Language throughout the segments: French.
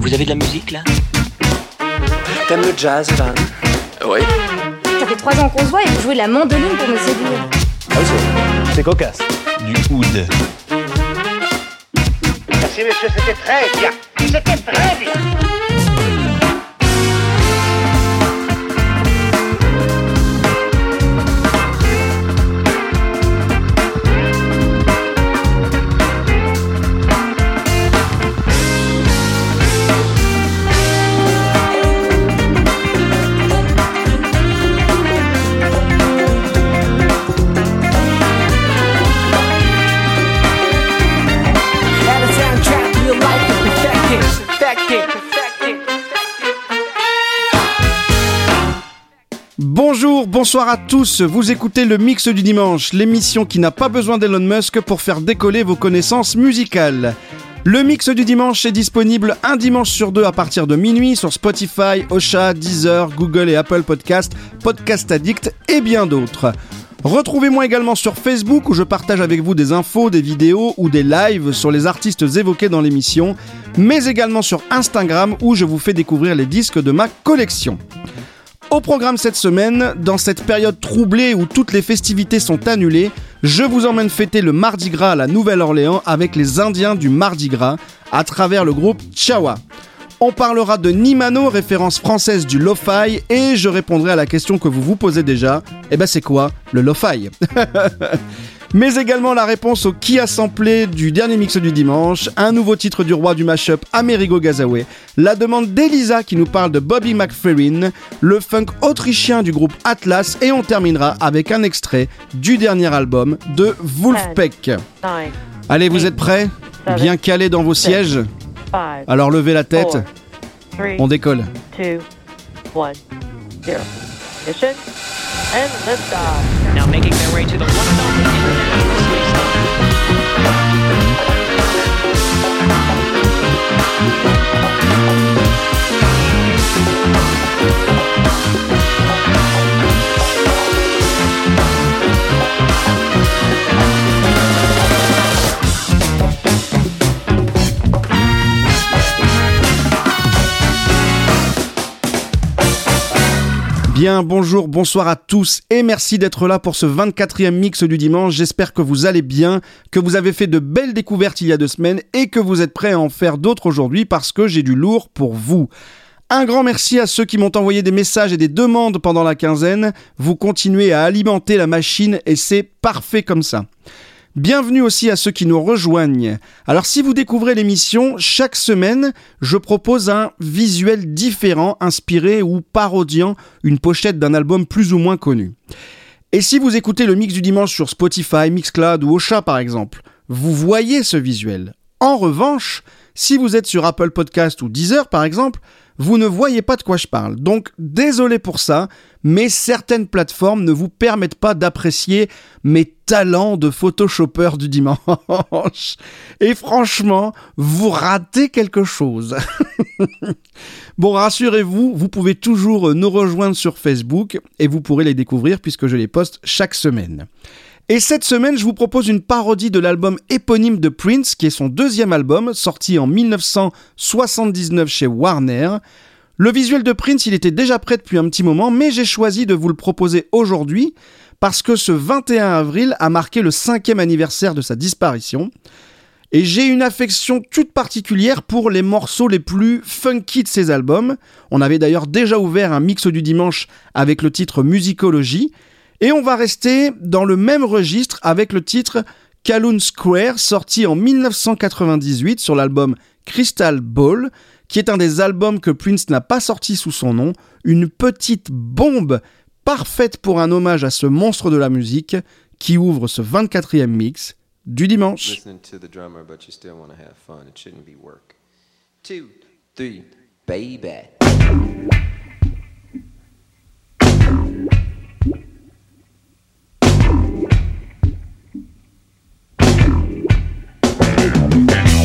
Vous avez de la musique là T'aimes le jazz, Van Oui. Ça fait trois ans qu'on se voit et vous jouez la mandoline pour me séduire. Ah, c'est- c'est cocasse. Du oud. Merci monsieur, c'était très bien. C'était très bien. Bonsoir à tous, vous écoutez le Mix du Dimanche, l'émission qui n'a pas besoin d'Elon Musk pour faire décoller vos connaissances musicales. Le Mix du Dimanche est disponible un dimanche sur deux à partir de minuit sur Spotify, Osha, Deezer, Google et Apple Podcast, Podcast Addict et bien d'autres. Retrouvez-moi également sur Facebook où je partage avec vous des infos, des vidéos ou des lives sur les artistes évoqués dans l'émission, mais également sur Instagram où je vous fais découvrir les disques de ma collection. Au programme cette semaine, dans cette période troublée où toutes les festivités sont annulées, je vous emmène fêter le Mardi Gras à la Nouvelle-Orléans avec les Indiens du Mardi Gras à travers le groupe Chawa. On parlera de Nimano, référence française du lo-fi, et je répondrai à la question que vous vous posez déjà. Eh ben c'est quoi le lo-fi? Mais également la réponse au qui a samplé du dernier mix du dimanche, un nouveau titre du roi du mashup Amerigo Gazaway, la demande d'Elisa qui nous parle de Bobby McFerrin, le funk autrichien du groupe Atlas, et on terminera avec un extrait du dernier album de Wolfpack. Allez, vous êtes prêts? Bien calés dans vos sièges. Alors levez la tête, on décolle. Now making their way to the one and Bien, bonjour, bonsoir à tous et merci d'être là pour ce 24e mix du dimanche. J'espère que vous allez bien, que vous avez fait de belles découvertes il y a deux semaines et que vous êtes prêts à en faire d'autres aujourd'hui parce que j'ai du lourd pour vous. Un grand merci à ceux qui m'ont envoyé des messages et des demandes pendant la quinzaine. Vous continuez à alimenter la machine et c'est parfait comme ça. Bienvenue aussi à ceux qui nous rejoignent. Alors si vous découvrez l'émission, chaque semaine, je propose un visuel différent, inspiré ou parodiant une pochette d'un album plus ou moins connu. Et si vous écoutez le mix du dimanche sur Spotify, Mixcloud ou Ocha par exemple, vous voyez ce visuel. En revanche, si vous êtes sur Apple Podcast ou Deezer par exemple, vous ne voyez pas de quoi je parle. Donc désolé pour ça, mais certaines plateformes ne vous permettent pas d'apprécier mes talents de photoshopper du dimanche. Et franchement, vous ratez quelque chose. Bon, rassurez-vous, vous pouvez toujours nous rejoindre sur Facebook et vous pourrez les découvrir puisque je les poste chaque semaine. Et cette semaine, je vous propose une parodie de l'album éponyme de Prince, qui est son deuxième album, sorti en 1979 chez Warner. Le visuel de Prince, il était déjà prêt depuis un petit moment, mais j'ai choisi de vous le proposer aujourd'hui parce que ce 21 avril a marqué le cinquième anniversaire de sa disparition. Et j'ai une affection toute particulière pour les morceaux les plus funky de ses albums. On avait d'ailleurs déjà ouvert un mix du dimanche avec le titre Musicology. Et on va rester dans le même registre avec le titre Calhoun Square, sorti en 1998 sur l'album Crystal Ball, qui est un des albums que Prince n'a pas sorti sous son nom, une petite bombe parfaite pour un hommage à ce monstre de la musique qui ouvre ce 24e mix du dimanche. I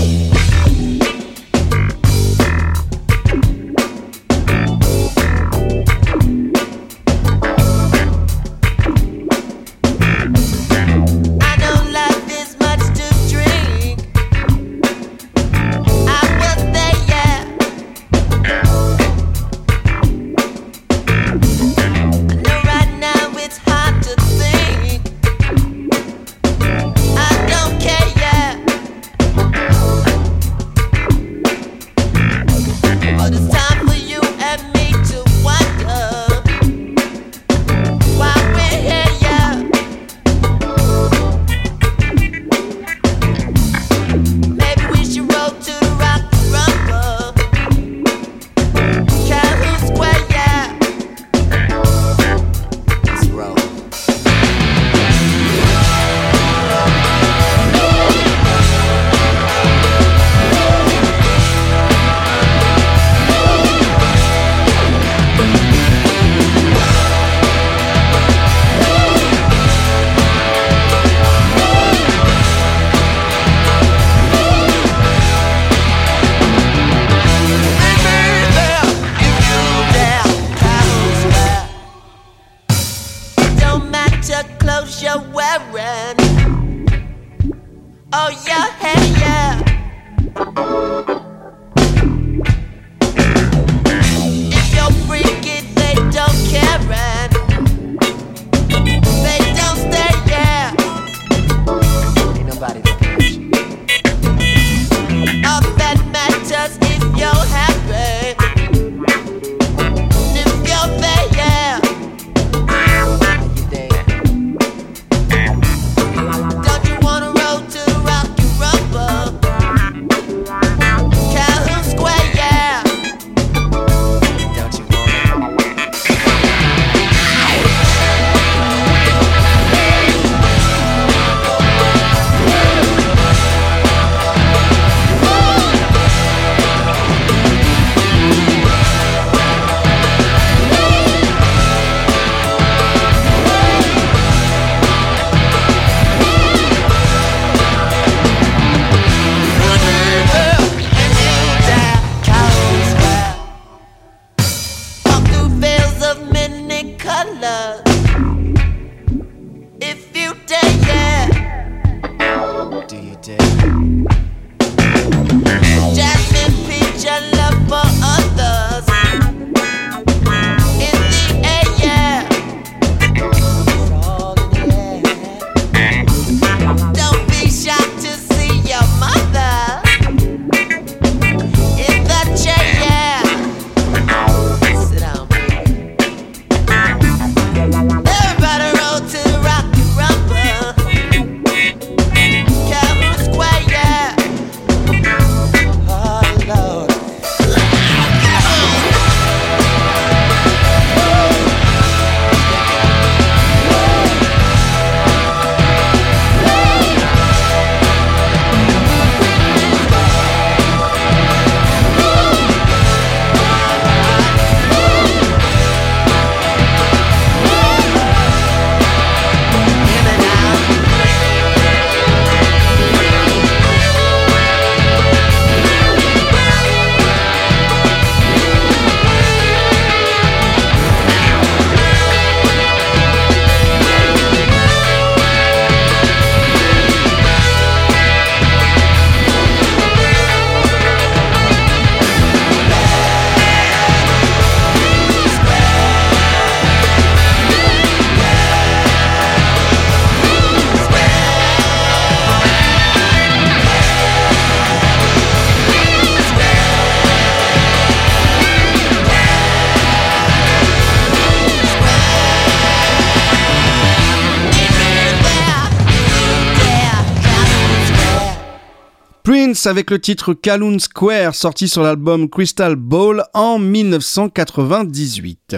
Avec le titre Calhoun Square sorti sur l'album Crystal Ball en 1998.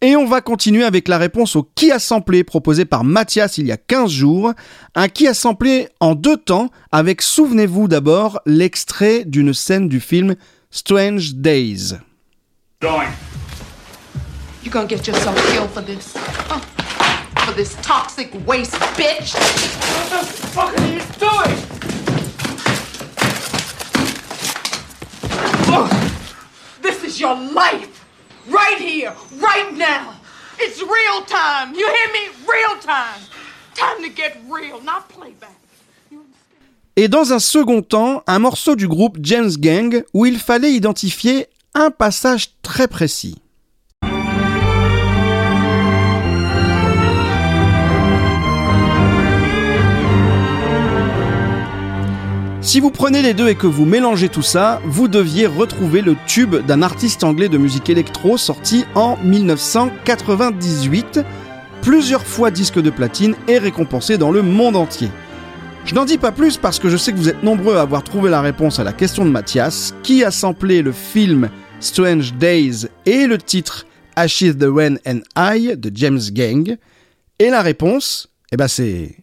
Et on va continuer avec la réponse au qui a samplé proposé par Mathias il y a 15 jours. Un qui a samplé en deux temps avec, souvenez-vous d'abord, l'extrait d'une scène du film Strange Days. Going. You're gonna get yourself killed for this. Oh, for this toxic waste, bitch. What the fuck are you doing? This is your life. Right here, right now. It's real time. You hear me? Real time. Time to get real, not playback. Et dans un second temps, un morceau du groupe James Gang où il fallait identifier un passage très précis. Si vous prenez les deux et que vous mélangez tout ça, vous deviez retrouver le tube d'un artiste anglais de musique électro sorti en 1998, plusieurs fois disque de platine et récompensé dans le monde entier. Je n'en dis pas plus parce que je sais que vous êtes nombreux à avoir trouvé la réponse à la question de Mathias, qui a samplé le film Strange Days et le titre Ashes the Rain and I de James Gang. Et la réponse, eh ben c'est...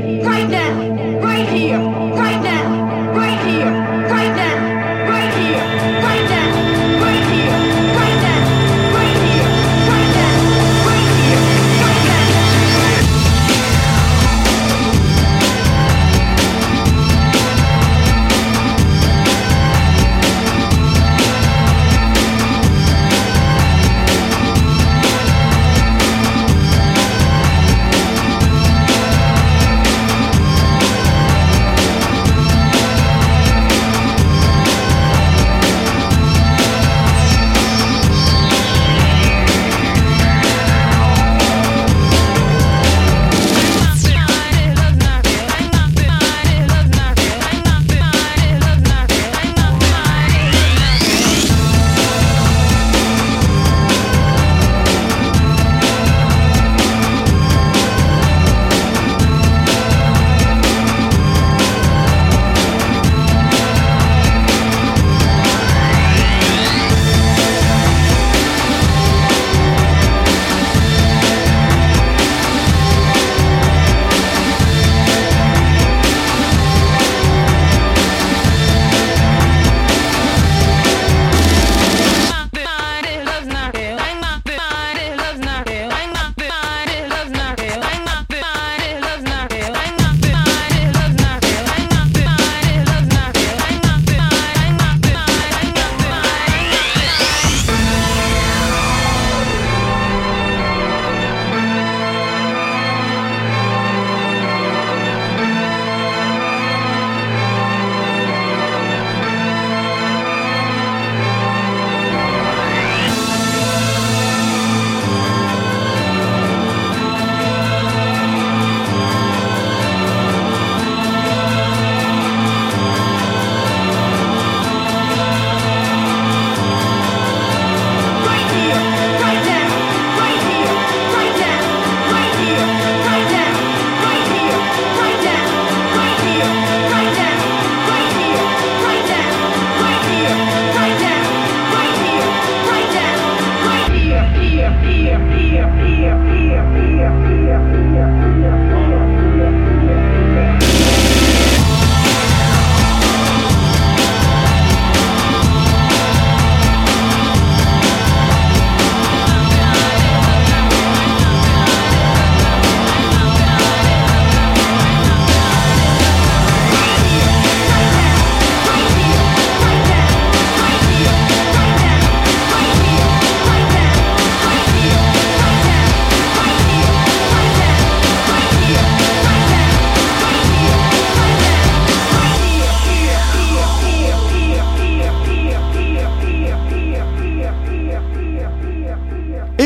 right now.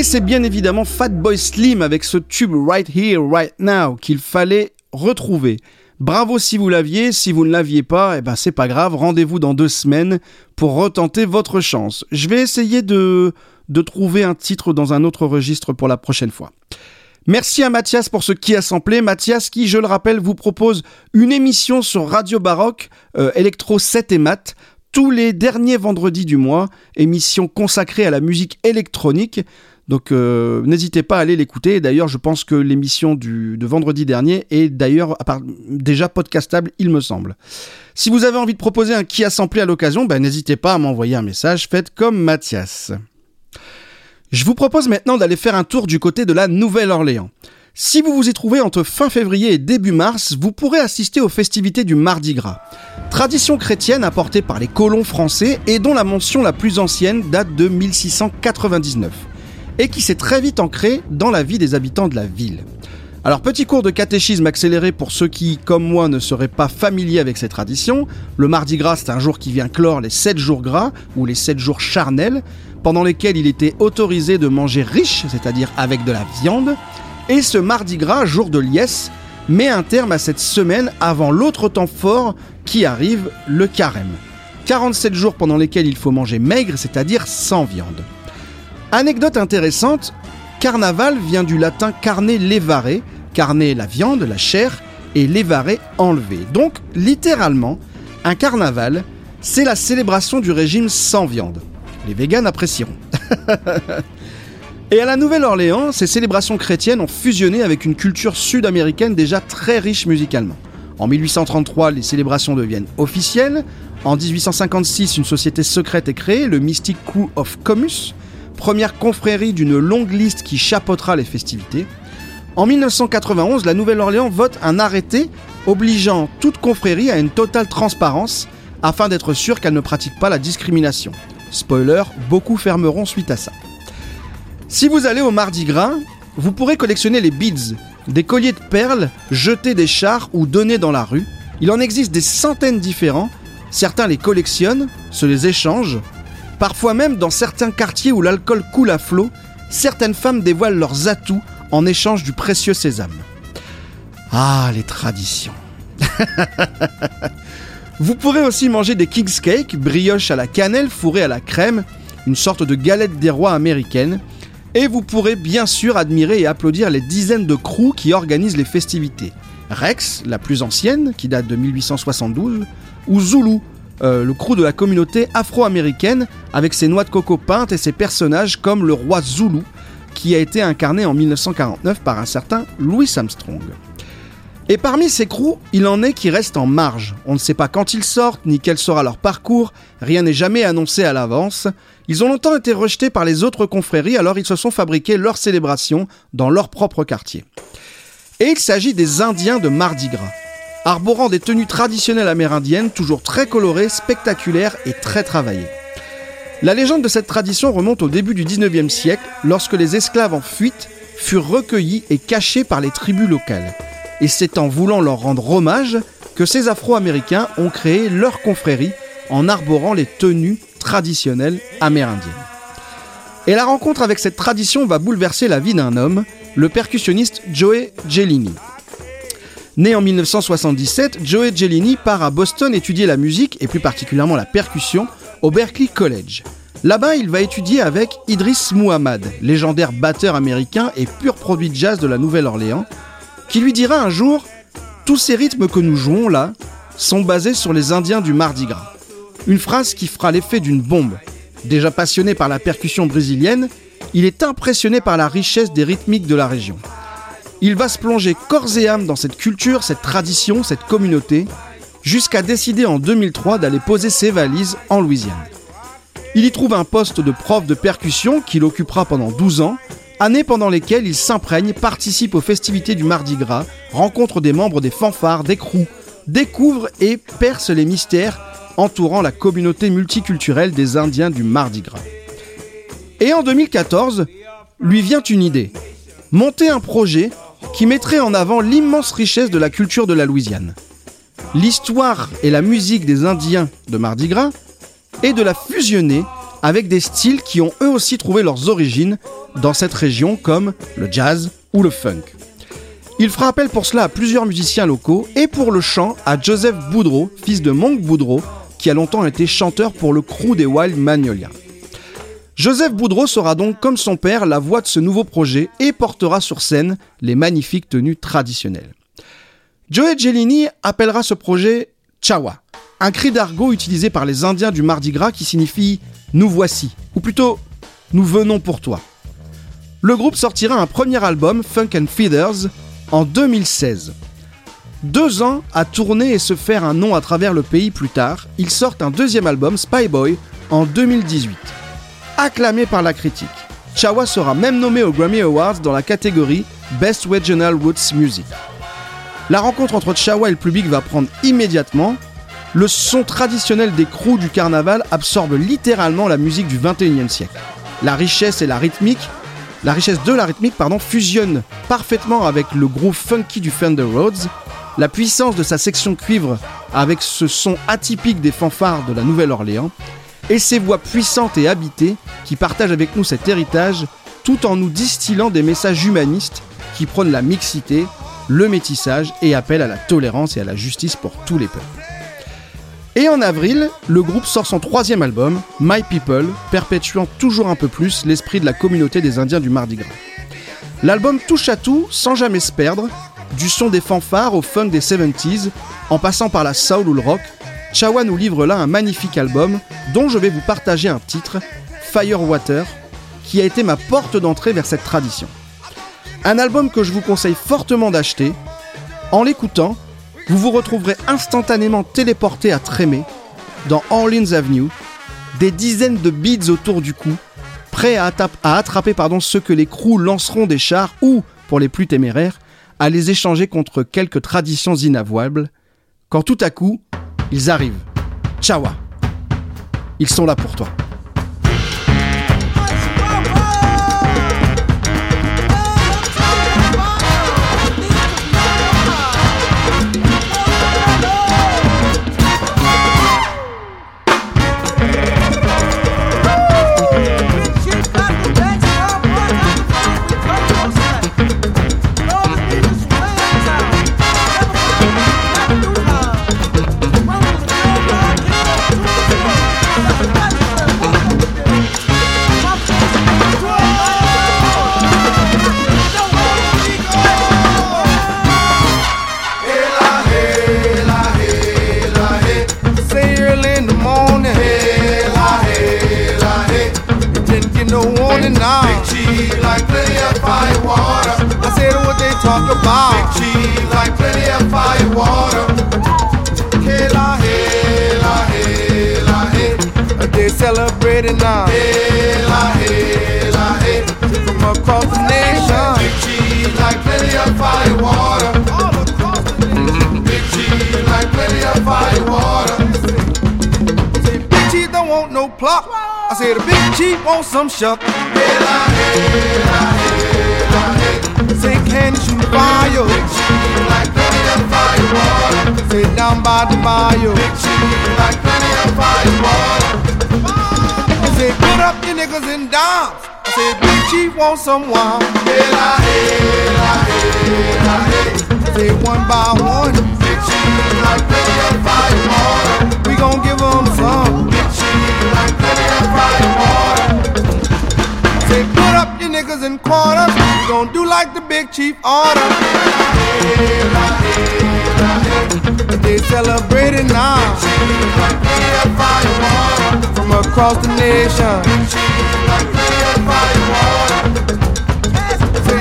C'est bien évidemment Fatboy Slim avec ce tube Right Here, Right Now qu'il fallait retrouver. Bravo si vous l'aviez, si vous ne l'aviez pas, eh ben c'est pas grave, rendez-vous dans deux semaines pour retenter votre chance. Je vais essayer de, trouver un titre dans un autre registre pour la prochaine fois. Merci à Mathias pour ce qui a samplé. Mathias qui, je le rappelle, vous propose une émission sur Radio Baroque, euh, Electro 7 et Mat, tous les derniers vendredis du mois, émission consacrée à la musique électronique. Donc euh, n'hésitez pas à aller l'écouter. D'ailleurs, je pense que l'émission de vendredi dernier est d'ailleurs déjà podcastable, il me semble. Si vous avez envie de proposer un qui a samplé à l'occasion, ben, n'hésitez pas à m'envoyer un message. Faites comme Mathias. Je vous propose maintenant d'aller faire un tour du côté de la Nouvelle-Orléans. Si vous vous y trouvez entre fin février et début mars, vous pourrez assister aux festivités du Mardi Gras. Tradition chrétienne apportée par les colons français et dont la mention la plus ancienne date de 1699 et qui s'est très vite ancrée dans la vie des habitants de la ville. Alors petit cours de catéchisme accéléré pour ceux qui, comme moi, ne seraient pas familiers avec ces traditions. Le Mardi Gras, c'est un jour qui vient clore les 7 jours gras ou les 7 jours charnels, pendant lesquels il était autorisé de manger riche, c'est-à-dire avec de la viande. Et ce Mardi Gras, jour de liesse, met un terme à cette semaine avant l'autre temps fort qui arrive, le carême. 47 jours pendant lesquels il faut manger maigre, c'est-à-dire sans viande. Anecdote intéressante, carnaval vient du latin carne levare, carne la viande, la chair, et levare enlever. Donc, littéralement, un carnaval, c'est la célébration du régime sans viande. Les véganes apprécieront. Et à la Nouvelle-Orléans, ces célébrations chrétiennes ont fusionné avec une culture sud-américaine déjà très riche musicalement. En 1833, les célébrations deviennent officielles. En 1856, une société secrète est créée, le Mystic Crew of Comus, première confrérie d'une longue liste qui chapeautera les festivités. En 1991, la Nouvelle-Orléans vote un arrêté obligeant toute confrérie à une totale transparence afin d'être sûr qu'elle ne pratique pas la discrimination. Spoiler, beaucoup fermeront suite à ça. Si vous allez au Mardi Gras, vous pourrez collectionner les beads, des colliers de perles jetés des chars ou donnés dans la rue. Il en existe des centaines différents. Certains les collectionnent, se les échangent. Parfois même dans certains quartiers où l'alcool coule à flot, certaines femmes dévoilent leurs atouts en échange du précieux sésame. Ah, les traditions. Vous pourrez aussi manger des King's Cake, brioche à la cannelle fourrée à la crème, une sorte de galette des rois américaine. Et vous pourrez bien sûr admirer et applaudir les dizaines de crews qui organisent les festivités. Rex, la plus ancienne, qui date de 1872, ou Zulu, euh, le crew de la communauté afro-américaine, avec ses noix de coco peintes et ses personnages comme le roi Zulu, qui a été incarné en 1949 par un certain Louis Armstrong. Et parmi ces crews, il en est qui restent en marge. On ne sait pas quand ils sortent, ni quel sera leur parcours, rien n'est jamais annoncé à l'avance. Ils ont longtemps été rejetés par les autres confréries, alors ils se sont fabriqués leurs célébrations dans leur propre quartier. Et il s'agit des Indiens de Mardi Gras, arborant des tenues traditionnelles amérindiennes, toujours très colorées, spectaculaires et très travaillées. La légende de cette tradition remonte au début du 19e siècle, lorsque les esclaves en fuite furent recueillis et cachés par les tribus locales. Et c'est en voulant leur rendre hommage que ces Afro-Américains ont créé leur confrérie en arborant les tenues traditionnelles amérindiennes. Et la rencontre avec cette tradition va bouleverser la vie d'un homme, le percussionniste Joey Gelini. Né en 1977, Joey Gelini part à Boston étudier la musique et plus particulièrement la percussion au Berklee College. Là-bas, il va étudier avec Idris Muhammad, légendaire batteur américain et pur produit de jazz de la Nouvelle-Orléans, qui lui dira un jour Tous ces rythmes que nous jouons là sont basés sur les Indiens du Mardi Gras. Une phrase qui fera l'effet d'une bombe. Déjà passionné par la percussion brésilienne, il est impressionné par la richesse des rythmiques de la région. Il va se plonger corps et âme dans cette culture, cette tradition, cette communauté, jusqu'à décider en 2003 d'aller poser ses valises en Louisiane. Il y trouve un poste de prof de percussion qu'il occupera pendant 12 ans, années pendant lesquelles il s'imprègne, participe aux festivités du Mardi Gras, rencontre des membres des fanfares, des crews, découvre et perce les mystères entourant la communauté multiculturelle des Indiens du Mardi Gras. Et en 2014, lui vient une idée. Monter un projet qui mettrait en avant l'immense richesse de la culture de la Louisiane. L'histoire et la musique des Indiens de Mardi Gras et de la fusionner avec des styles qui ont eux aussi trouvé leurs origines dans cette région comme le jazz ou le funk. Il fera appel pour cela à plusieurs musiciens locaux et pour le chant à Joseph Boudreau, fils de Monk Boudreau, qui a longtemps été chanteur pour le crew des Wild Magnolia. Joseph Boudreau sera donc, comme son père, la voix de ce nouveau projet et portera sur scène les magnifiques tenues traditionnelles. Joey Gelini appellera ce projet Chawa, un cri d'argot utilisé par les Indiens du Mardi Gras qui signifie Nous voici, ou plutôt Nous venons pour toi. Le groupe sortira un premier album, Funk and Feathers, en 2016. Deux ans à tourner et se faire un nom à travers le pays plus tard, ils sortent un deuxième album, Spy Boy, en 2018. Acclamé par la critique, Chawa sera même nommé aux Grammy Awards dans la catégorie Best Regional Roots Music. La rencontre entre Chawa et le public va prendre immédiatement. Le son traditionnel des crews du carnaval absorbe littéralement la musique du 21e siècle. La richesse et la rythmique, la richesse de la rythmique pardon, fusionne parfaitement avec le groove funky du Thunder Roads. La puissance de sa section cuivre avec ce son atypique des fanfares de la Nouvelle-Orléans et ses voix puissantes et habitées qui partagent avec nous cet héritage tout en nous distillant des messages humanistes qui prônent la mixité, le métissage et appellent à la tolérance et à la justice pour tous les peuples. Et en avril, le groupe sort son troisième album, My People, perpétuant toujours un peu plus l'esprit de la communauté des Indiens du Mardi Gras. L'album touche à tout sans jamais se perdre, du son des fanfares au funk des 70s, en passant par la soul ou le rock, Chawa nous livre là un magnifique album dont je vais vous partager un titre, Firewater, qui a été ma porte d'entrée vers cette tradition. Un album que je vous conseille fortement d'acheter. En l'écoutant, vous vous retrouverez instantanément téléporté à Trémé, dans Orleans Avenue, des dizaines de beats autour du cou, prêts à, attraper pardon, ceux que les crews lanceront des chars ou, pour les plus téméraires, à les échanger contre quelques traditions inavouables, quand tout à coup, ils arrivent. Chawa. Ils sont là pour toi. about. Big cheese like plenty of firewater. I said what they talk about. Big cheese like plenty of firewater. Hela, hey la hey. la hey, They celebrating now. Hey la hey. la hey, From across the nation. Big cheese like plenty of firewater. Want. I said the big chief wants some shuck. Say can you shoot fire? Like plenty of fire water. Say down by the bayou. Big chief like plenty of fire. Say put up your niggas in dimes. I said big chief wants some wine. Hey, la, hey, la, hey, la, hey. Say one by one. Big chief like plenty of fire. We gon' give 'em some like put up your niggas in quarters. Don't do like the big chief order. They celebrating now. From across the nation. Say,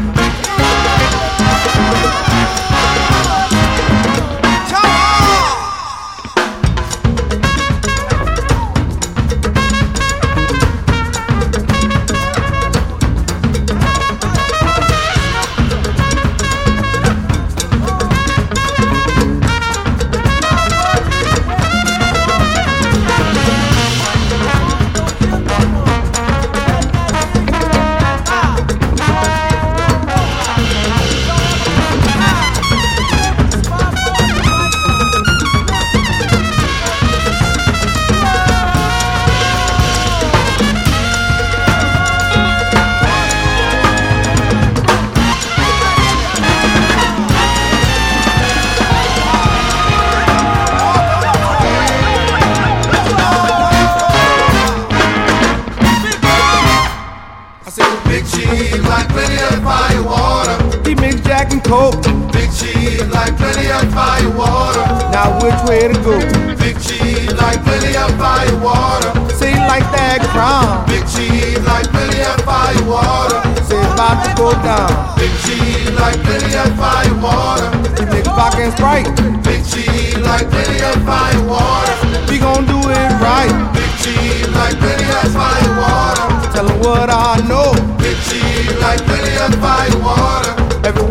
coke. Big cheese like plenty of fire water. Now which way to go? Big cheese like plenty of fire water. Say like that crown. Big cheese like plenty of fire water. Say about to go down. Big cheese like plenty of fire water. You niggas pockets right. Big cheese like plenty of fire water. We gon' do it right. Big cheese like plenty of fire water. Tell 'em what I know. Big cheese like plenty of fire water.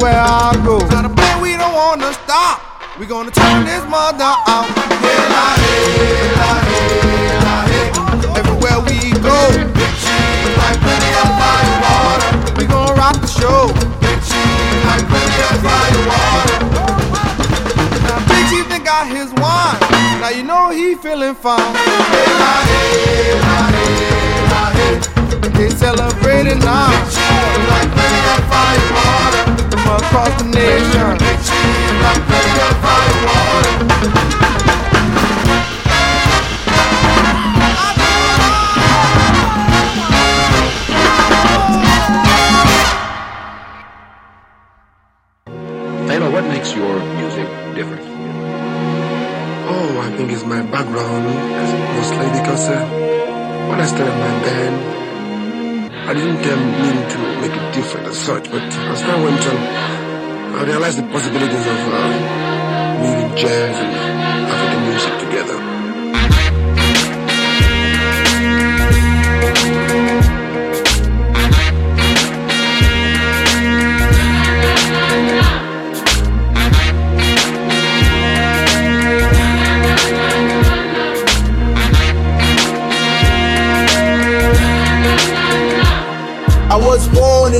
Everywhere I go. Now the plan we don't wanna stop. We gonna turn this mother out. Everywhere we go. Cheese like plenty of fire water. We gon' rock the show. Big Cheese done got his wine. Now you know he feeling fine. They celebrating now. Cheese like plenty of fire water. From across the nation. Big cheese like plenty of fire water. Taylor, what makes your music different? Oh, I think it's my background, as mostly because uh, when I started my band, I didn't um, mean to make it different as such, but as time went on, I realized the possibilities of uh, weaving jazz and African music together.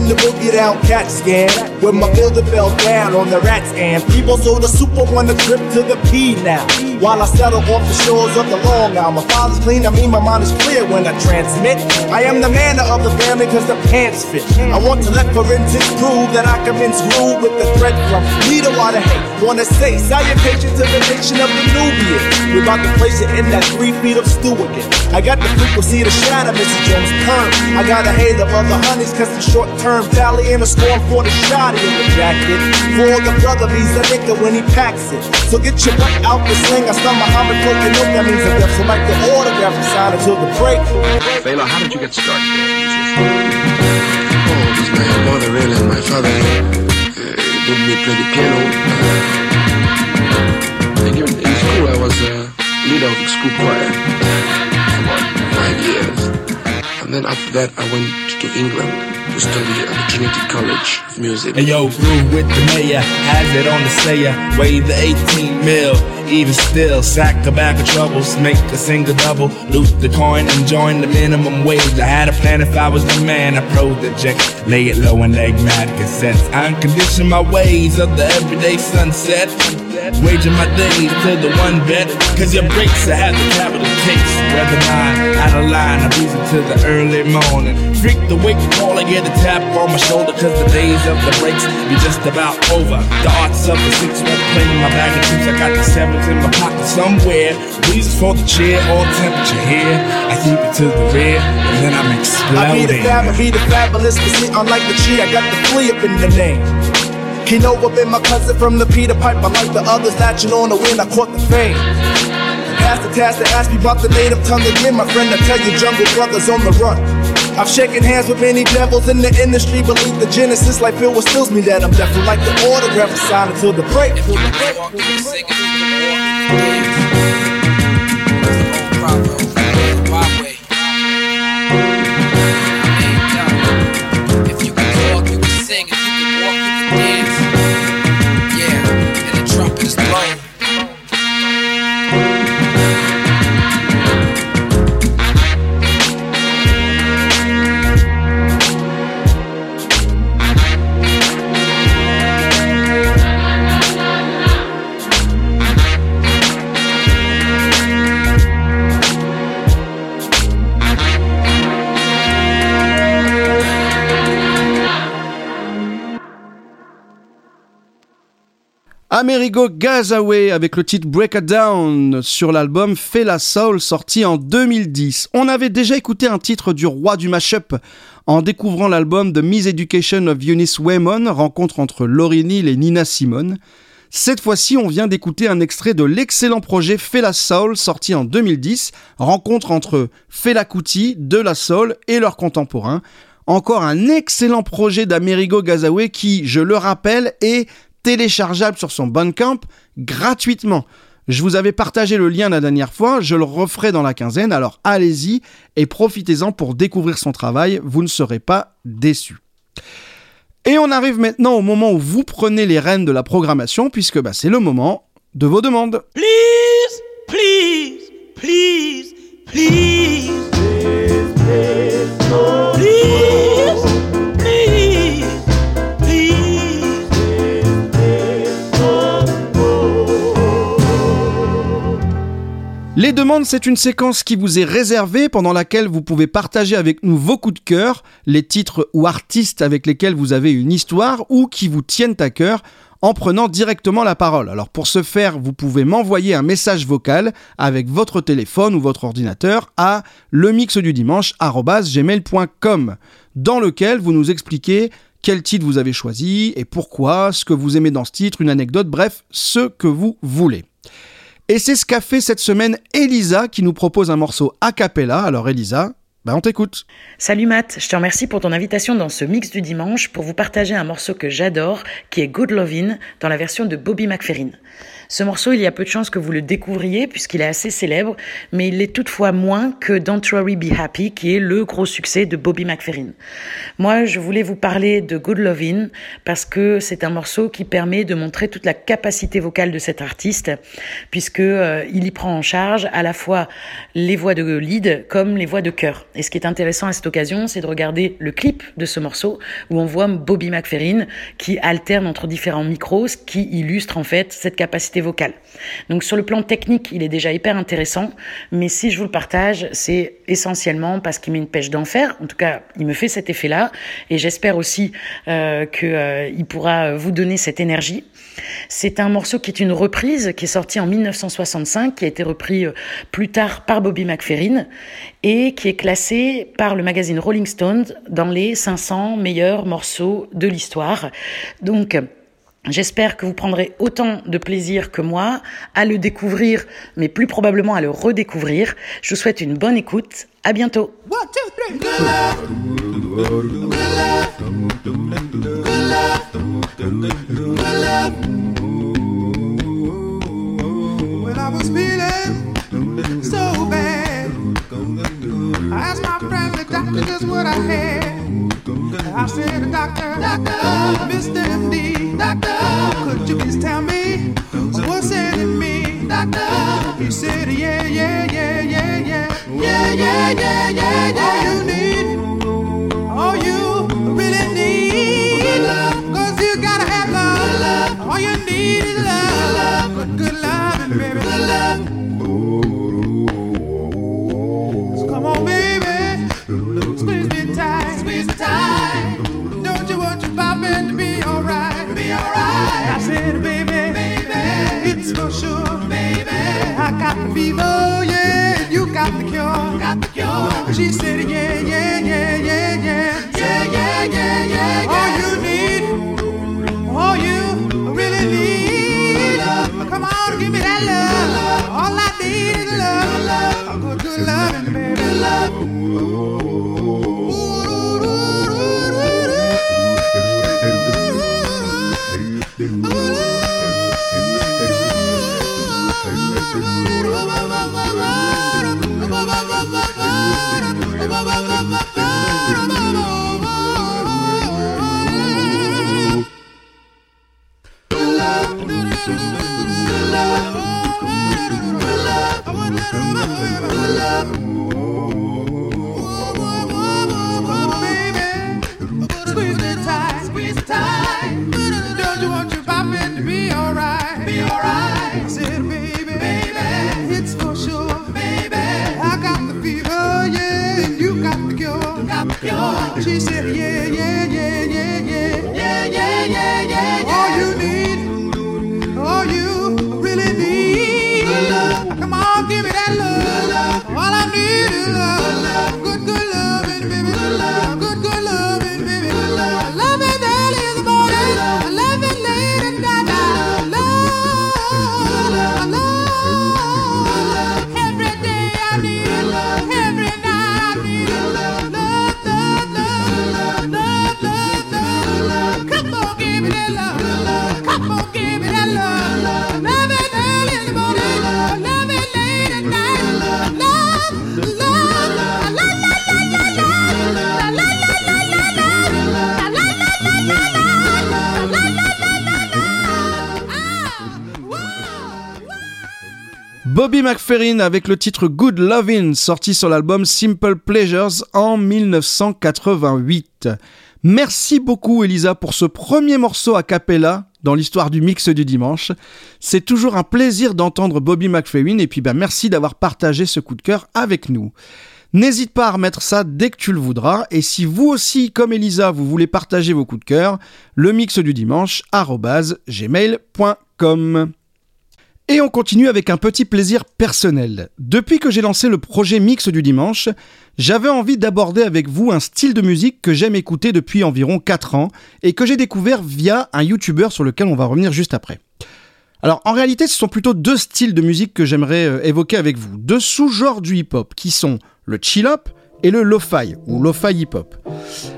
In the boogie down cat scan. When my builder fell down on the rat scan. People sold a super on the trip to the P now While I settle off the shores of the Long Island My father's clean, I mean my mind is clear when I transmit I am the man of the family cause the pants fit I want to let forensics prove that I can mince glue with the thread from Leader water hate Wanna say salutation to the nation of the Nubian We're about to place it in that three feet of stew again I got the frequency to shatter Mr. Jones' perm I got a hate of other honeys cause the short term valley in a storm for the shotty in the jacket. For the brother, he's a nigga when he packs it. So get your butt out the sling. I start Muhammad Coke, you know that means a death. So like the autograph and sign until the break. Taylor, how did you get started? Oh, it was my mother really and my father uh, did me play the piano. Uh, and even in school, I was uh, leader of the school choir for about five years. And then after that, I went to England study at the Trinity College of Music. And yo, grew with the mayor, has it on the sayer, weigh the 18 mil. Even still, sack a bag of troubles, make a single double, loot the coin and join the minimum wage. I had a plan if I was the man, I project, lay it low and leg mad cassettes. I uncondition my ways of the everyday sunset. Waging my days to the one bet, cause your breaks I have the capital case. Weather mine, out of line, I'm the early morning. Freak the wake call, I get a tap on my shoulder, cause the days of the breaks be just about over. The arts of the six won't play my bag of troops, I got the sevens in my pocket somewhere. Reasons for the chair or temperature here. I keep it to the rear, and then I'm I be the exploding. fab, I be the fabulous, cause see, unlike the G, I got the flea up in the name. Kino up in my cousin from the Peter Pipe, I like the others latching on the wind, I caught the fame. Pass the task to ask me about the native tongue again, my friend. I tell you, Jungle Brothers on the run. I've shaken hands with many devils in the industry, believe the genesis like Phil what stills me that I'm definitely like the autograph sign until the break. Amerigo Gazaway avec le titre Break It Down sur l'album Fela Soul sorti en 2010. On avait déjà écouté un titre du roi du mashup en découvrant l'album The Miseducation of Eunice Waymon, rencontre entre Lauryn Hill et Nina Simone. Cette fois-ci, on vient d'écouter un extrait de l'excellent projet Fela Soul sorti en 2010, rencontre entre Fela Kuti, De La Soul et leurs contemporains. Encore un excellent projet d'Amerigo Gazaway qui, je le rappelle, est téléchargeable sur son Bandcamp gratuitement. Je vous avais partagé le lien la dernière fois, je le referai dans la quinzaine, alors allez-y et profitez-en pour découvrir son travail, vous ne serez pas déçus. Et on arrive maintenant au moment où vous prenez les rênes de la programmation, puisque bah, c'est le moment de vos demandes. Please, please, please, please. Please, Les demandes, c'est une séquence qui vous est réservée pendant laquelle vous pouvez partager avec nous vos coups de cœur, les titres ou artistes avec lesquels vous avez une histoire ou qui vous tiennent à cœur en prenant directement la parole. Alors pour ce faire, vous pouvez m'envoyer un message vocal avec votre téléphone ou votre ordinateur à lemixdudimanche@gmail.com dans lequel vous nous expliquez quel titre vous avez choisi et pourquoi, ce que vous aimez dans ce titre, une anecdote, bref, ce que vous voulez. Et c'est ce qu'a fait cette semaine Elisa qui nous propose un morceau a cappella. Alors Elisa, bah on t'écoute. Salut Matt, je te remercie pour ton invitation dans ce mix du dimanche pour vous partager un morceau que j'adore, qui est Good Lovin' dans la version de Bobby McFerrin. Ce morceau, il y a peu de chances que vous le découvriez puisqu'il est assez célèbre, mais il l'est toutefois moins que Don't Worry Be Happy, qui est le gros succès de Bobby McFerrin. Moi, je voulais vous parler de Good Lovin' parce que c'est un morceau qui permet de montrer toute la capacité vocale de cet artiste, puisque euh, il y prend en charge à la fois les voix de lead comme les voix de chœur. Et ce qui est intéressant à cette occasion, c'est de regarder le clip de ce morceau où on voit Bobby McFerrin qui alterne entre différents micros, ce qui illustre en fait cette capacité vocale. Donc sur le plan technique, il est déjà hyper intéressant, mais si je vous le partage, c'est essentiellement parce qu'il met une pêche d'enfer. En tout cas, il me fait cet effet-là, et j'espère aussi euh, qu'il pourra vous donner cette énergie. C'est un morceau qui est une reprise, qui est sorti en 1965, qui a été repris euh, plus tard par Bobby McFerrin, et qui est classé par le magazine Rolling Stone dans les 500 meilleurs morceaux de l'histoire. Donc, J'espère que vous prendrez autant de plaisir que moi à le découvrir, mais plus probablement à le redécouvrir. Je vous souhaite une bonne écoute. À bientôt. I asked my friend the doctor just what I had. I said, Doctor, Doctor, Mr. MD, Doctor, could you please tell me what's in me? Doctor, he said, Yeah, yeah, yeah, yeah, yeah, yeah, yeah, yeah, yeah, yeah. You need, got the fever, yeah, you got the cure, got the cure. She said, yeah, yeah, yeah, yeah, yeah, yeah, yeah, yeah, yeah. All you need, all you really need, come on, give me that love. All I need is love, a good, good loving, baby. Love. Avec le titre Good Lovin', sorti sur l'album Simple Pleasures en 1988. Merci beaucoup Elisa pour ce premier morceau a cappella dans l'histoire du mix du dimanche. C'est toujours un plaisir d'entendre Bobby McFerrin et puis bah, merci d'avoir partagé ce coup de cœur avec nous. N'hésite pas à remettre ça dès que tu le voudras. Et si vous aussi, comme Elisa, vous voulez partager vos coups de cœur, le mix du dimanche. Et on continue avec un petit plaisir personnel. Depuis que j'ai lancé le projet Mix du dimanche, j'avais envie d'aborder avec vous un style de musique que j'aime écouter depuis environ 4 ans et que j'ai découvert via un YouTuber sur lequel on va revenir juste après. Alors en réalité, ce sont plutôt deux styles de musique que j'aimerais euh, évoquer avec vous, deux sous-genres du hip-hop qui sont le chill-up et le lo-fi ou lo-fi hip-hop.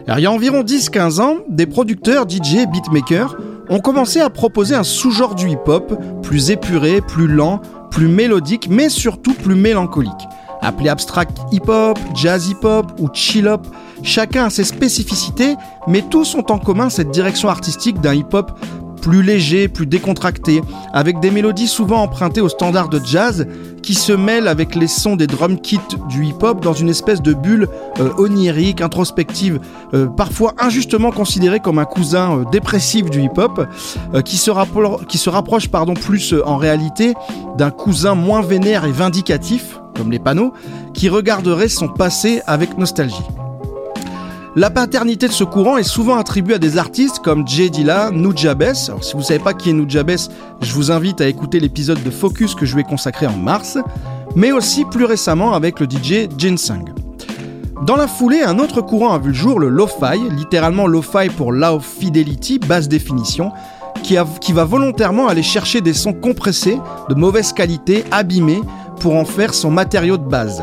Alors il y a environ 10-15 ans, des producteurs, DJ, beatmakers ont commencé à proposer un sous-genre du hip-hop plus épuré, plus lent, plus mélodique, mais surtout plus mélancolique. Appelé abstract hip-hop, jazz hip-hop ou chill-up, chacun a ses spécificités, mais tous ont en commun cette direction artistique d'un hip-hop plus léger, plus décontracté, avec des mélodies souvent empruntées aux standards de jazz qui se mêlent avec les sons des drum kits du hip-hop dans une espèce de bulle euh, onirique, introspective, euh, parfois injustement considérée comme un cousin euh, dépressif du hip-hop, qui, se rapproche pardon, plus en réalité d'un cousin moins vénère et vindicatif, comme les panneaux, qui regarderait son passé avec nostalgie. La paternité de ce courant est souvent attribuée à des artistes comme Jay Dilla, Nujabes. Alors, si vous ne savez pas qui est Nujabes, je vous invite à écouter l'épisode de Focus que je lui ai consacré en mars, mais aussi plus récemment avec le DJ Ginseng. Dans la foulée, un autre courant a vu le jour, le lo-fi, littéralement lo-fi pour low fidelity, basse définition, qui, va volontairement aller chercher des sons compressés, de mauvaise qualité, abîmés, pour en faire son matériau de base.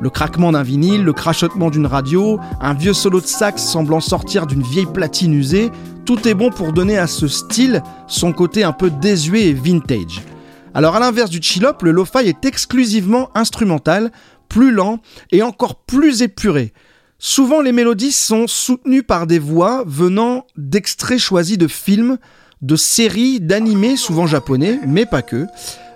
Le craquement d'un vinyle, le crachotement d'une radio, un vieux solo de sax semblant sortir d'une vieille platine usée, tout est bon pour donner à ce style son côté un peu désuet et vintage. Alors à l'inverse du chill-up, le lo-fi est exclusivement instrumental, plus lent et encore plus épuré. Souvent les mélodies sont soutenues par des voix venant d'extraits choisis de films, de séries, d'animés, souvent japonais, mais pas que,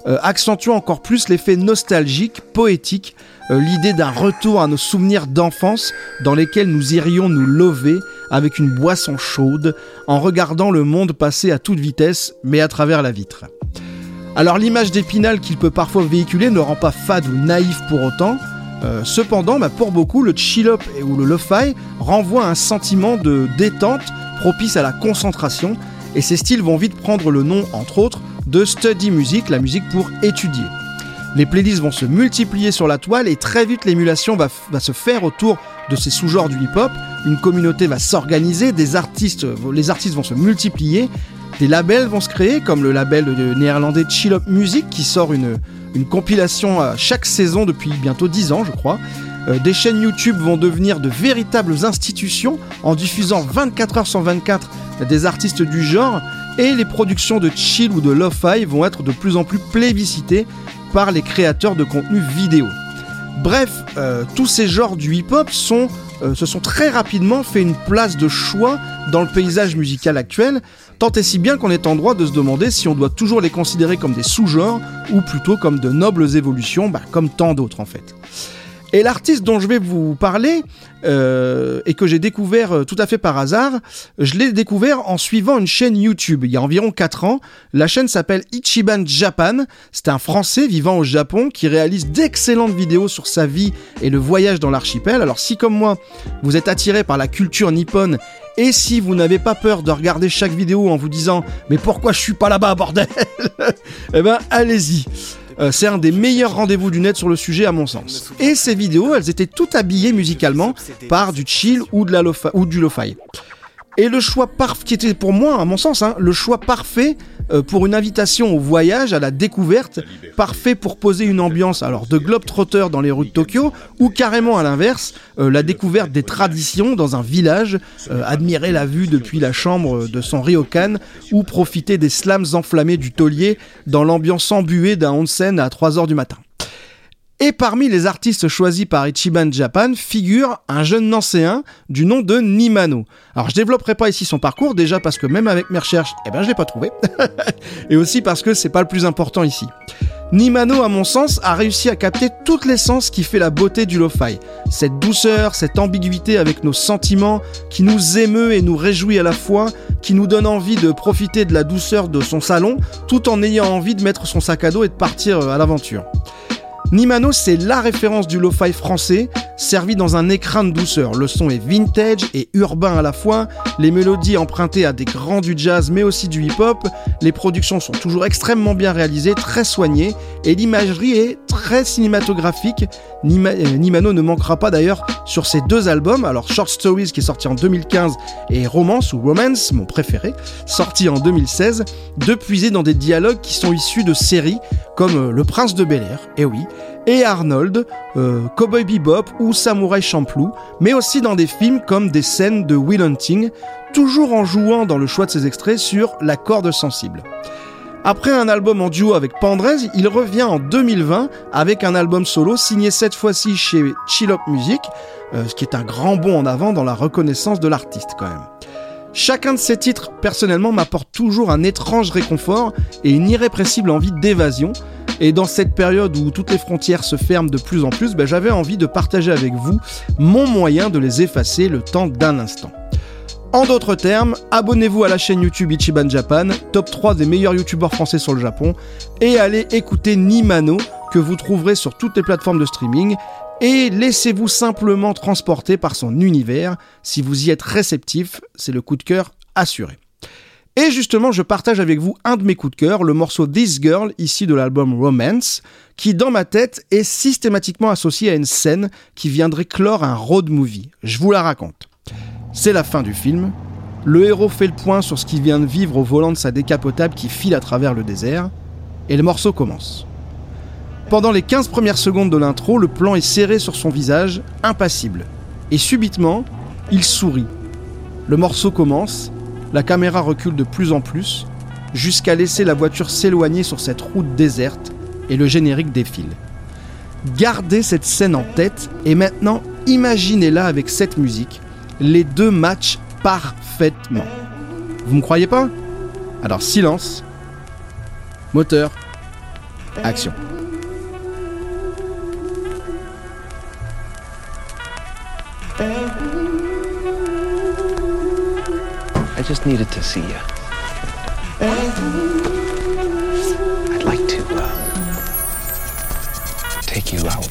euh, accentuant encore plus l'effet nostalgique, poétique, l'idée d'un retour à nos souvenirs d'enfance dans lesquels nous irions nous lever avec une boisson chaude en regardant le monde passer à toute vitesse mais à travers la vitre. Alors l'image d'épinal qu'il peut parfois véhiculer ne rend pas fade ou naïf pour autant. Euh, cependant, bah, pour beaucoup, le chill-up et- ou le lo-fi renvoie un sentiment de détente propice à la concentration et ces styles vont vite prendre le nom, entre autres, de study music, la musique pour étudier. Les playlists vont se multiplier sur la toile et très vite l'émulation va, se faire autour de ces sous-genres du hip-hop. Une communauté va s'organiser, des artistes, les artistes vont se multiplier, des labels vont se créer, comme le label néerlandais Chill Up Music qui sort une, une compilation à chaque saison depuis bientôt 10 ans, je crois. Euh, des chaînes YouTube vont devenir de véritables institutions en diffusant 24 heures sur 24 des artistes du genre et les productions de chill ou de lo-fi vont être de plus en plus plébiscitées par les créateurs de contenu vidéo. Bref, euh, tous ces genres du hip-hop euh, se sont très rapidement fait une place de choix dans le paysage musical actuel, tant et si bien qu'on est en droit de se demander si on doit toujours les considérer comme des sous-genres ou plutôt comme de nobles évolutions, bah, comme tant d'autres en fait. Et l'artiste dont je vais vous parler, euh, et que j'ai découvert euh, tout à fait par hasard, je l'ai découvert en suivant une chaîne YouTube il y a environ 4 ans. La chaîne s'appelle Ichiban Japan. C'est un Français vivant au Japon qui réalise d'excellentes vidéos sur sa vie et le voyage dans l'archipel. Alors si comme moi, vous êtes attiré par la culture nippone et si vous n'avez pas peur de regarder chaque vidéo en vous disant mais pourquoi je suis pas là-bas bordel? Eh ben allez-y. Euh, c'est un des meilleurs rendez-vous du net sur le sujet à mon sens. Et ces vidéos, elles étaient toutes habillées musicalement par du chill ou, du lo-fi. Et le choix parfait, qui était pour moi, à mon sens, hein, le choix parfait euh, pour une invitation au voyage, à la découverte, parfait pour poser une ambiance alors de globe-trotter dans les rues de Tokyo, ou carrément à l'inverse, euh, la découverte des traditions dans un village, euh, admirer la vue depuis la chambre de son ryokan, ou profiter des slams enflammés du taulier dans l'ambiance embuée d'un onsen à 3h du matin. Et parmi les artistes choisis par Ichiban Japan figure un jeune nancéen du nom de Nimano. Alors je développerai pas ici son parcours, déjà parce que même avec mes recherches, eh ben je l'ai pas trouvé. Et aussi parce que c'est pas le plus important ici. Nimano, à mon sens, a réussi à capter toute l'essence qui fait la beauté du lo-fi. Cette douceur, cette ambiguïté avec nos sentiments, qui nous émeut et nous réjouit à la fois, qui nous donne envie de profiter de la douceur de son salon, tout en ayant envie de mettre son sac à dos et de partir à l'aventure. Nimano, c'est la référence du lo-fi français, servi dans un écran de douceur. Le son est vintage et urbain à la fois, les mélodies empruntées à des grands du jazz mais aussi du hip-hop, les productions sont toujours extrêmement bien réalisées, très soignées, et l'imagerie est très cinématographique. Euh, Nimano ne manquera pas d'ailleurs sur ces deux albums, alors Short Stories qui est sorti en 2015 et Romance ou Romance, mon préféré, sorti en 2016, de puiser dans des dialogues qui sont issus de séries comme euh, Le Prince de Bel-Air, et oui, et Arnold, euh, Cowboy Bebop ou Samouraï Champloo, mais aussi dans des films comme des scènes de Will Hunting, toujours en jouant dans le choix de ses extraits sur la corde sensible. Après un album en duo avec Pandrez, il revient en 2020 avec un album solo signé cette fois-ci chez Chill Up Music, euh, ce qui est un grand bond en avant dans la reconnaissance de l'artiste quand même. Chacun de ces titres, personnellement, m'apporte toujours un étrange réconfort et une irrépressible envie d'évasion. Et dans cette période où toutes les frontières se ferment de plus en plus, ben, j'avais envie de partager avec vous mon moyen de les effacer le temps d'un instant. En d'autres termes, abonnez-vous à la chaîne YouTube Ichiban Japan, top 3 des meilleurs youtubeurs français sur le Japon, et allez écouter Nimano, que vous trouverez sur toutes les plateformes de streaming, et laissez-vous simplement transporter par son univers. Si vous y êtes réceptif, c'est le coup de cœur assuré. Et justement, je partage avec vous un de mes coups de cœur, le morceau This Girl, ici de l'album Romance, qui dans ma tête est systématiquement associé à une scène qui viendrait clore un road movie. Je vous la raconte. C'est la fin du film. Le héros fait le point sur ce qu'il vient de vivre au volant de sa décapotable qui file à travers le désert. Et le morceau commence. Pendant les 15 premières secondes de l'intro, le plan est serré sur son visage, impassible. Et subitement, il sourit. Le morceau commence, la caméra recule de plus en plus, jusqu'à laisser la voiture s'éloigner sur cette route déserte, et le générique défile. Gardez cette scène en tête, et maintenant imaginez-la avec cette musique. Les deux matchent parfaitement. Vous me croyez pas? Alors silence, moteur, action. Just needed to see you. I'd like to uh, take you out.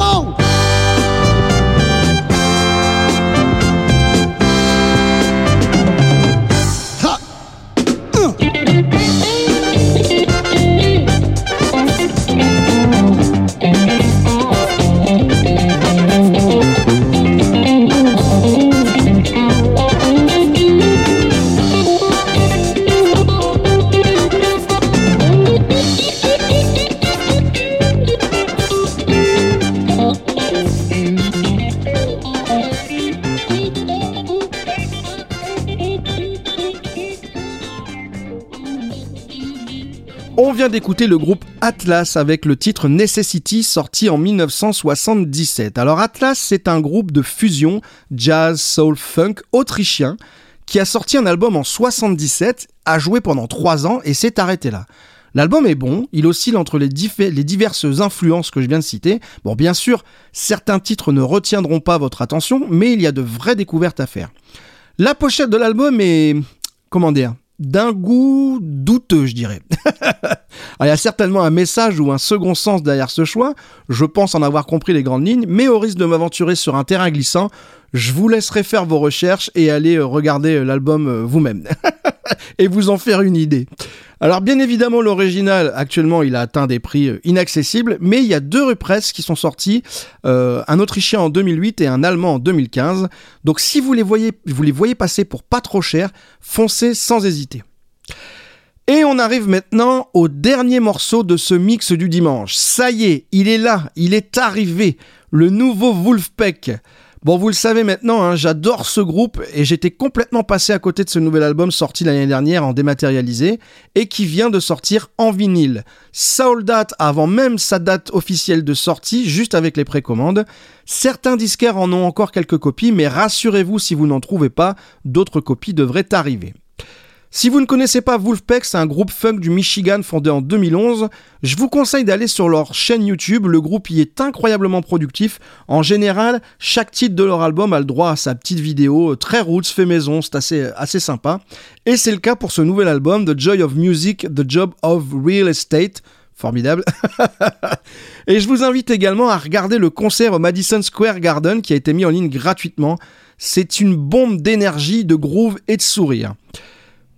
On, d'écouter le groupe Atlas avec le titre Necessity sorti en 1977. Alors Atlas, c'est un groupe de fusion jazz, soul, funk autrichien qui a sorti un album en 77, a joué pendant 3 ans et s'est arrêté là. L'album est bon, il oscille entre les, les diverses influences que je viens de citer. Bon, bien sûr, certains titres ne retiendront pas votre attention, mais il y a de vraies découvertes à faire. La pochette de l'album est, comment dire, d'un goût douteux, je dirais. Alors, il y a certainement un message ou un second sens derrière ce choix. Je pense en avoir compris les grandes lignes, mais au risque de m'aventurer sur un terrain glissant, je vous laisserai faire vos recherches et aller euh, regarder euh, l'album euh, vous-même et vous en faire une idée. Alors bien évidemment l'original actuellement il a atteint des prix euh, inaccessibles mais il y a deux represses qui sont sortis, euh, un autrichien en 2008 et un allemand en 2015. Donc si vous les voyez, vous les voyez passer pour pas trop cher, foncez sans hésiter. Et on arrive maintenant au dernier morceau de ce mix du dimanche. Ça y est, il est là, il est arrivé, le nouveau Wolfpack. Bon, vous le savez maintenant, hein, j'adore ce groupe et j'étais complètement passé à côté de ce nouvel album sorti l'année dernière en dématérialisé et qui vient de sortir en vinyle. Soul date avant même sa date officielle de sortie, juste avec les précommandes. Certains disquaires en ont encore quelques copies, mais rassurez-vous si vous n'en trouvez pas, d'autres copies devraient arriver. Si vous ne connaissez pas Wolfpack, c'est un groupe funk du Michigan fondé en 2011. Je vous conseille d'aller sur leur chaîne YouTube, le groupe y est incroyablement productif. En général, chaque titre de leur album a le droit à sa petite vidéo, euh, très roots, fait maison, c'est assez, assez sympa. Et c'est le cas pour ce nouvel album, The Joy of Music, The Job of Real Estate. Formidable. Et je vous invite également à regarder le concert au Madison Square Garden qui a été mis en ligne gratuitement. C'est une bombe d'énergie, de groove et de sourire.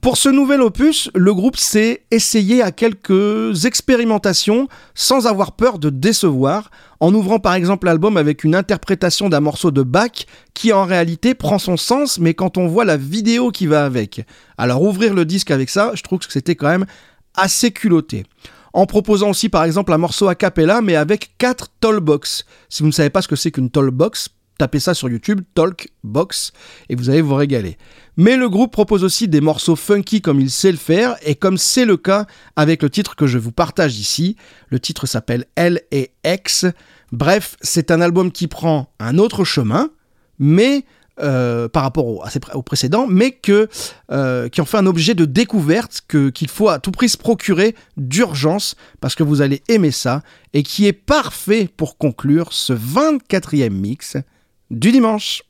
Pour ce nouvel opus, le groupe s'est essayé à quelques expérimentations sans avoir peur de décevoir, en ouvrant par exemple l'album avec une interprétation d'un morceau de Bach qui en réalité prend son sens, mais quand on voit la vidéo qui va avec. Alors ouvrir le disque avec ça, je trouve que c'était quand même assez culotté. En proposant aussi par exemple un morceau a cappella, mais avec 4 tollbox. Si vous ne savez pas ce que c'est qu'une tollbox, Tapez ça sur YouTube, Talk Box, et vous allez vous régaler. Mais le groupe propose aussi des morceaux funky comme il sait le faire, et comme c'est le cas avec le titre que je vous partage ici. Le titre s'appelle L et X. Bref, c'est un album qui prend un autre chemin, mais euh, par rapport au, précédent, mais euh, qui en fait un objet de découverte qu'il faut à tout prix se procurer d'urgence, parce que vous allez aimer ça, et qui est parfait pour conclure ce 24e mix du dimanche.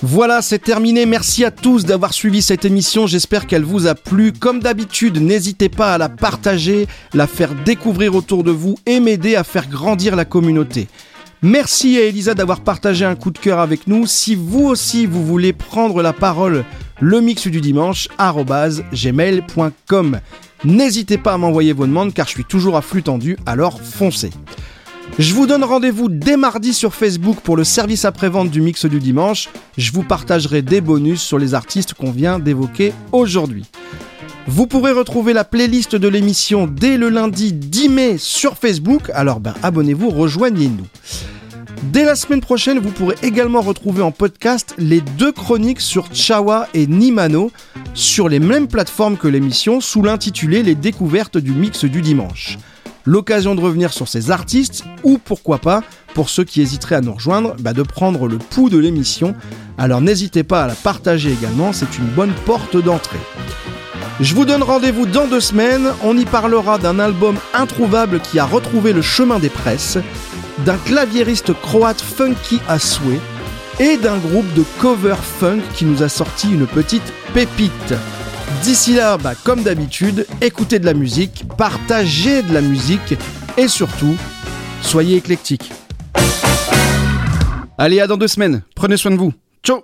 Voilà, c'est terminé. Merci à tous d'avoir suivi cette émission. J'espère qu'elle vous a plu. Comme d'habitude, n'hésitez pas à la partager, la faire découvrir autour de vous et m'aider à faire grandir la communauté. Merci à Elisa d'avoir partagé un coup de cœur avec nous. Si vous aussi vous voulez prendre la parole, le mix du dimanche, gmail.com. N'hésitez pas à m'envoyer vos demandes car je suis toujours à flux tendu, alors foncez. Je vous donne rendez-vous dès mardi sur Facebook pour le service après-vente du mix du dimanche. Je vous partagerai des bonus sur les artistes qu'on vient d'évoquer aujourd'hui. Vous pourrez retrouver la playlist de l'émission dès le lundi 10 mai sur Facebook, alors ben abonnez-vous, rejoignez-nous. Dès la semaine prochaine, vous pourrez également retrouver en podcast les deux chroniques sur Chawa et Nimano sur les mêmes plateformes que l'émission sous l'intitulé Les découvertes du mix du dimanche. L'occasion de revenir sur ces artistes ou pourquoi pas, pour ceux qui hésiteraient à nous rejoindre, bah, de prendre le pouls de l'émission. Alors n'hésitez pas à la partager également, c'est une bonne porte d'entrée. Je vous donne rendez-vous dans deux semaines. On y parlera d'un album introuvable qui a retrouvé le chemin des presses, d'un claviériste croate funky à souhait et d'un groupe de cover funk qui nous a sorti une petite pépite. D'ici là, bah, comme d'habitude, écoutez de la musique, partagez de la musique et surtout, soyez éclectiques. Allez, à dans deux semaines. Prenez soin de vous. Ciao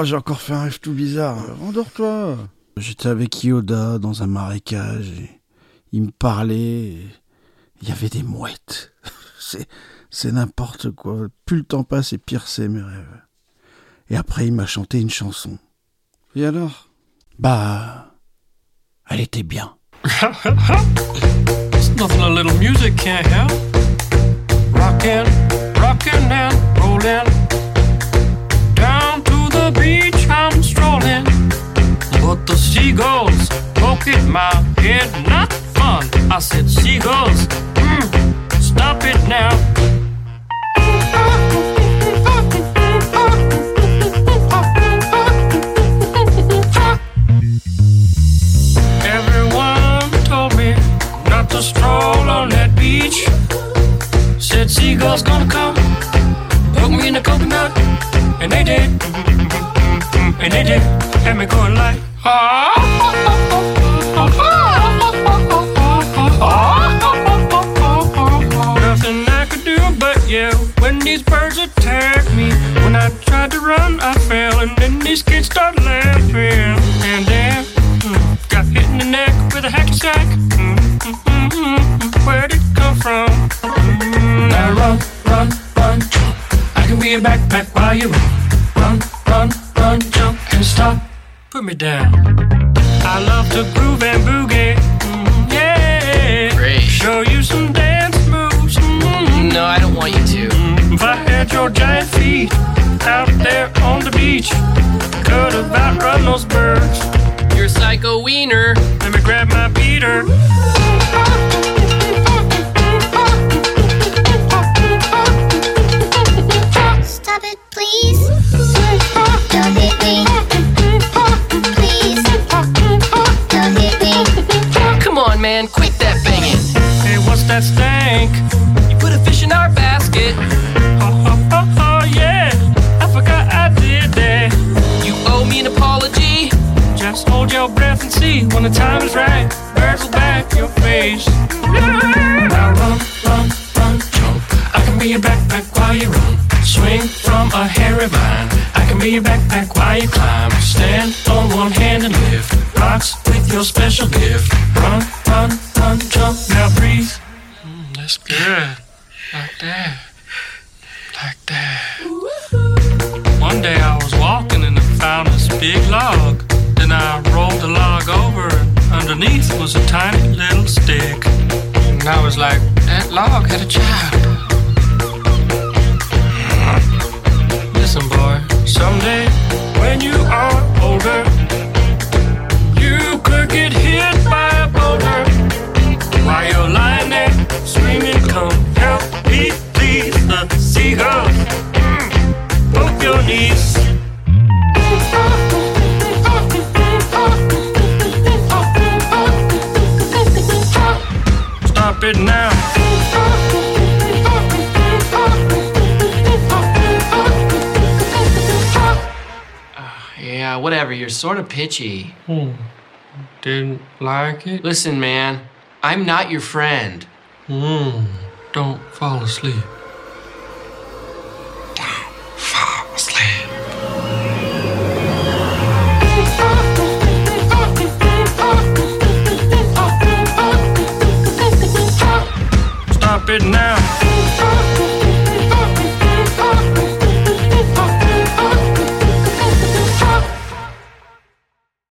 Oh, j'ai encore fait un rêve tout bizarre. Rendors-toi J'étais avec Yoda dans un marécage et il me parlait. et Il y avait des mouettes. C'est, c'est n'importe quoi. Plus le temps passe et pire c'est mes rêves. Et après, il m'a chanté une chanson. Et alors? Bah, elle était bien. It's nothing a little music can't help. Rockin', rockin' and rollin'. But the seagulls poke at my head, not fun. I said, Seagulls, mm, stop it now. Everyone told me not to stroll on that beach. Said seagulls gonna come, poke me in the coconut, and they did, and they did, had me going like. Nothing I could do but yell when these birds attacked me. When I tried to run, I fell, and then these kids started laughing. And then mm, got hit in the neck with a hacky. Mm, mm. Where'd it come from? Run, run, run, jump. I can be backpack while you run. Run, run, run, jump, and stop. Put me down. I love to groove and boogie. Mm, yeah. Great. Show you some dance moves. Mm, No, I don't want you to. if I had your giant feet out there on the beach, could have outrun those birds. You're a psycho wiener. Let me grab my beater. Stop it, please. Man, quit that banging. Hey, what's that stank? You put a fish in our basket. Oh, oh, oh, oh, yeah. I forgot I did that. You owe me an apology. Just hold your breath and see when the time is right. Birds will back your face. Now run, run, run, jump. I can be your backpack while you run. Swing from a hairy vine. I can be your backpack while you climb. Stand on one hand and lift rocks with your special gift. Run, run, run, jump. Now breathe. Mm, that's good. Like that. Like that. One day I was walking and I found this big log. Then I rolled the log over. and Underneath was a tiny little stick. And I was like, that log had a child. Listen, boy, someday when you are older, your knees. Stop it now. Yeah, whatever. You're sort of pitchy. Hmm. Didn't like it? Listen, man, I'm not your friend. Hmm. Don't fall asleep. stupid now.